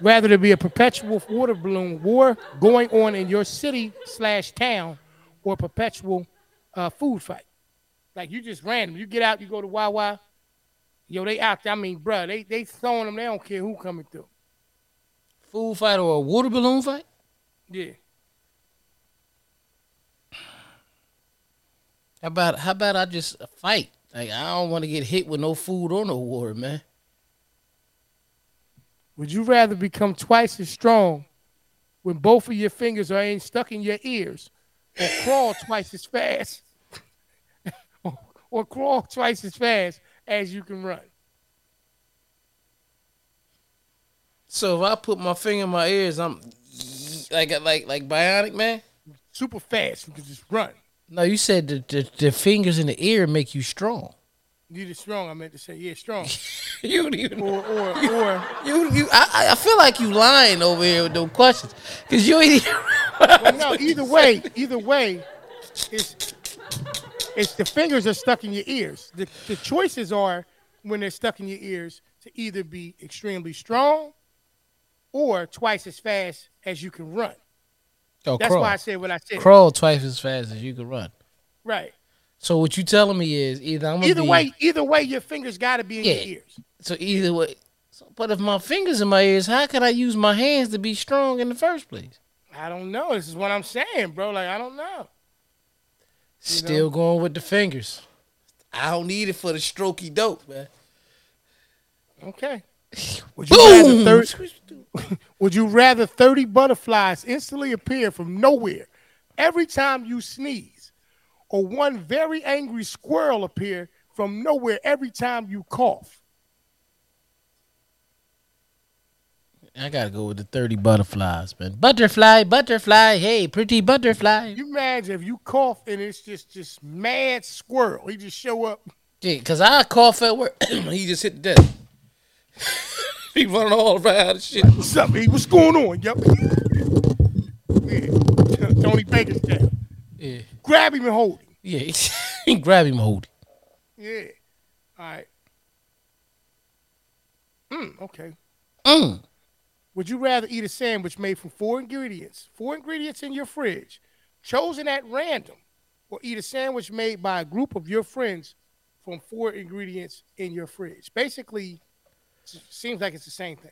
rather there be a perpetual water balloon war going on in your city slash town, or a perpetual uh, food fight? Like you just random. You get out, you go to Wawa. Yo, they out there. I mean, bro, they they throwing them. They don't care who coming through. Food fight or a water balloon fight? Yeah. How about how about I just fight? Like I don't want to get hit with no food or no water, man. Would you rather become twice as strong when both of your fingers are in, stuck in your ears, or crawl twice as fast, or, or crawl twice as fast as you can run? So if I put my finger in my ears, I'm like like like bionic man. Super fast, you can just run. No, you said the, the the fingers in the ear make you strong. You just strong. I meant to say, yeah, strong. you even Or or or you you I, I- feel like you lying over here with those questions because you ain't. well, no. Either way, either way, it's it's the fingers are stuck in your ears. The the choices are when they're stuck in your ears to either be extremely strong or twice as fast as you can run. Oh, That's crawl. why I said what I said. crawl twice as fast as you can run. Right. So what you telling me is either I'm Either be, way, either way, your fingers got to be in Yeah. your ears. So either way. So, but if my fingers in my ears, how can I use my hands to be strong in the first place? I don't know. This is what I'm saying, bro. Like I don't know. Still going with the fingers. I don't need it for the strokey dope, man. Okay. Would you rather 30, would you rather 30 butterflies instantly appear from nowhere every time you sneeze, or one very angry squirrel appear from nowhere every time you cough? I gotta go with the thirty butterflies, man. Butterfly, butterfly, hey, pretty butterfly. You imagine if you cough and it's just just mad squirrel. He just show up. Yeah, cause I cough at work. he just hit the desk. he running all around and shit. What's up, man? What's going on? Yep. yeah. Tony Baker's. Yeah, Grab him and hold him. yeah. grab him, and hold him. Yeah. All right. Mm, okay. Mm. Would you rather eat a sandwich made from four ingredients, four ingredients in your fridge, chosen at random, or eat a sandwich made by a group of your friends from four ingredients in your fridge? Basically, seems like it's the same thing.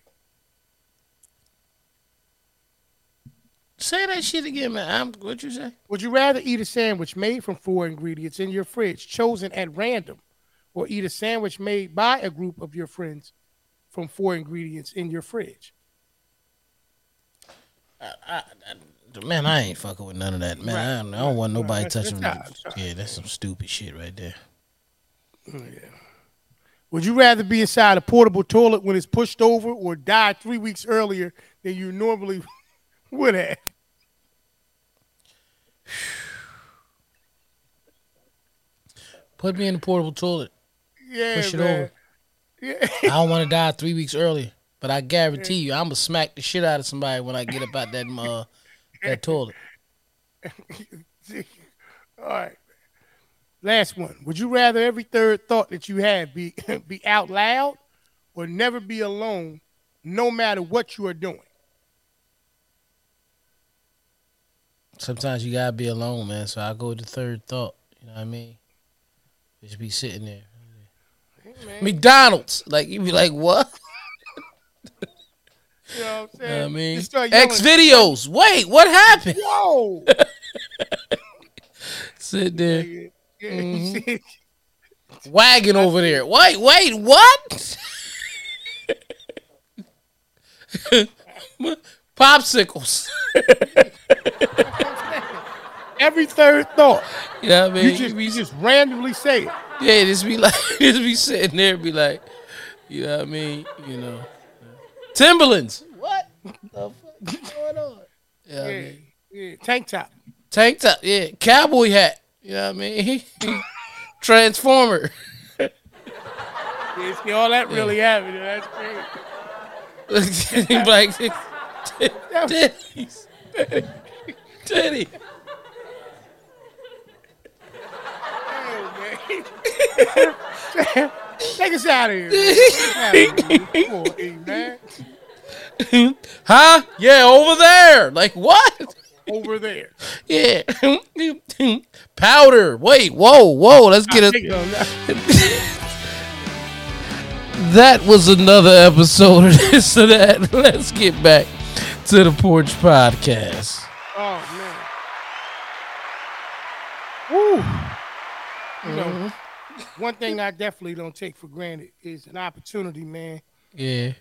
Say that shit again, man. I'm, what you say? Would you rather eat a sandwich made from four ingredients in your fridge, chosen at random, or eat a sandwich made by a group of your friends from four ingredients in your fridge? Man, I ain't fucking with none of that, man. I, don't, I don't want nobody Right. touching me. Yeah, that's some stupid shit right there. Oh, Would you rather be inside a portable toilet when it's pushed over or die three weeks earlier than you normally would have? Put me in the portable toilet. Yeah, Push it man. over. Yeah. I don't want to die three weeks earlier, but I guarantee you, I'm gonna smack the shit out of somebody when I get up out that uh, that toilet. All right. Last one. Would you rather every third thought that you have be be out loud or never be alone no matter what you are doing? Sometimes you gotta be alone, man. So I go with the third thought. You know what I mean? Just be sitting there. McDonald's, like you be like, what? You know what I'm You know saying? I mean? Just start yelling, X videos. Wait, what happened? Whoa! Sit there, Mm-hmm. you wagging over there. Wait, wait, what? Popsicles. Every third thought. You know what I mean? You just, you just randomly say it. Yeah, just be like, just be sitting there, be like, you know what I mean? You know, Timberlands. What the fuck is going on? Yeah, I mean, yeah. Tank top. tank top. Yeah, cowboy hat. You know what I mean? Transformer. See, all that really happened. That's crazy. like titties, titty. Take us out of here. man. Take us out of here. Come on, E, man. Huh? Yeah, over there. Like what? Over there. Yeah. Powder. Wait. Whoa. Whoa. Let's get it. Take it on that. Was another episode of this or that. Let's get back to the Porch Podcast. Oh man. Woo. You know, Mm-hmm. one thing I definitely don't take for granted is an opportunity, man. Yeah.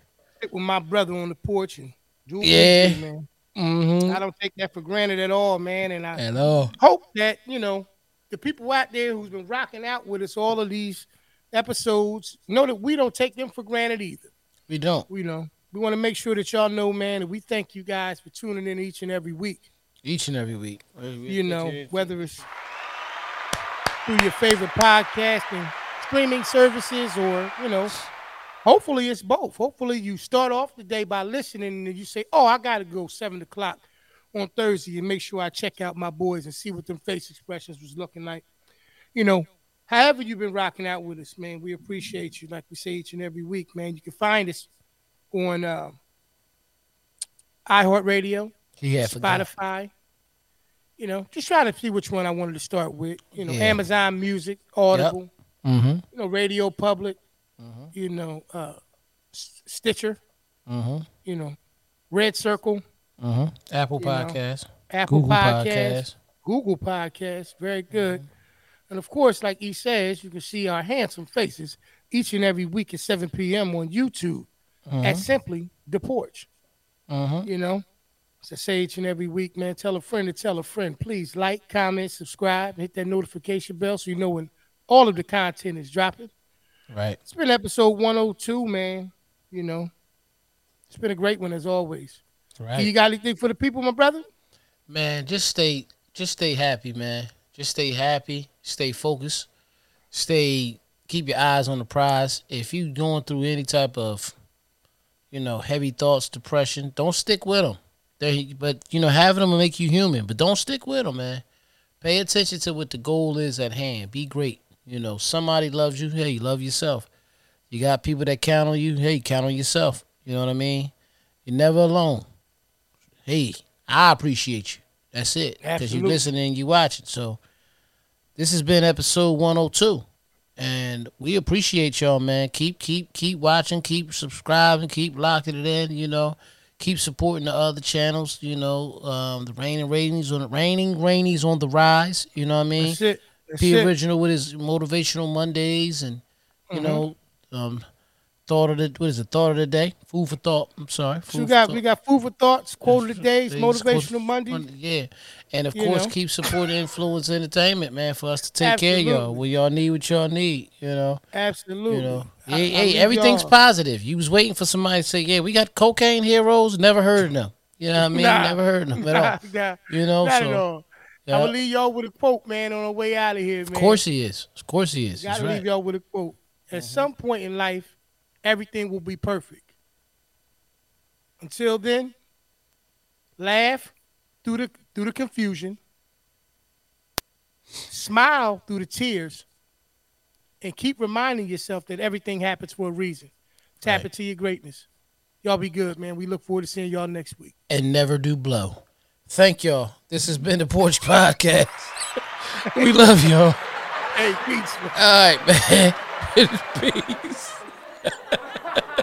Sit with my brother on the porch and do Yeah. do, man. Mm-hmm. I don't take that for granted at all, man. And I At all. hope that you know the people out there who's been rocking out with us all of these episodes know that we don't take them for granted either. We don't. You know, we want to make sure that y'all know, man, that we thank you guys for tuning in each and every week. Each and every week. You know, whether it's through your favorite podcasting streaming services or you know, hopefully it's both. Hopefully you start off the day by listening and you say, "Oh, I got to go seven o'clock on Thursday and make sure I check out my boys and see what them face expressions was looking like." You know, however you've been rocking out with us, man, we appreciate you. Like we say each and every week, man. You can find us on uh, iHeartRadio, Yeah, Spotify. You know, just trying to see which one I wanted to start with. You know, Yeah. Amazon Music, Audible, Mm-hmm. you know, RadioPublic. You know, uh, Stitcher, Mm-hmm. you know, RedCircle, Mm-hmm. Apple know, Podcast. Apple Google Podcasts, Podcast. Google Podcasts. Very good. And of course, like he says, you can see our handsome faces each and every week at 7 p.m. on YouTube. mm-hmm. at simply the porch. Mm-hmm. You know, so I say each and every week, man, tell a friend to tell a friend. Please like, comment, subscribe, hit that notification bell so you know when all of the content is dropping. Right. It's been episode 102, man. You know, it's been a great one as always. Right. You got anything for the people, my brother? Man, just stay, just stay happy, man. Just stay happy, stay focused, stay, keep your eyes on the prize. If you going through any type of, you know, heavy thoughts, depression, don't stick with them. They, but you know, having them will make you human. But don't stick with them, man. Pay attention to what the goal is at hand. Be great. You know, somebody loves you. Hey, you love yourself. You got people that count on you. Hey, count on yourself. You know what I mean? You're never alone. Hey, I appreciate you. That's it. Because you're listening, you watching. So this has been episode 102. And we appreciate y'all, man. Keep keep keep watching, keep subscribing, keep locking it in, you know keep supporting the other channels. You know, um, the raining ratings on the raining rainies on the rise. You know what I mean? That's it. That's P it. original with his motivational Mondays and you Mhm. know, um, thought of the what is it? Thought of the day, food for thought. I'm sorry. So we got we got food for thoughts, quote of the days, Days, motivational quote- Monday. Monday, Yeah, and of You course, know. keep supporting Influence Entertainment, man, for us to take care of y'all. Absolutely. What y'all need, what y'all need. You know, Absolutely. you know. I- hey, I hey, everything's y'all- positive. You was waiting for somebody to say, "Yeah, we got cocaine heroes." Never heard of them. You know what I mean? Nah. Never heard of them at all. Nah, nah, You know, not so at all. yeah. I'm gonna leave y'all with a quote, man, on our way out of here, man. of course he is. Of course he is. Gotta That's leave right. Mm-hmm. y'all with a quote. At some point in life, everything will be perfect. Until then, laugh through the through the confusion, smile through the tears, and keep reminding yourself that everything happens for a reason. Tap Right. into your greatness. Y'all be good, man. We look forward to seeing y'all next week. And never do blow. Thank y'all. This has been the Porch Podcast. we love y'all. Hey, peace. All right, man. Peace.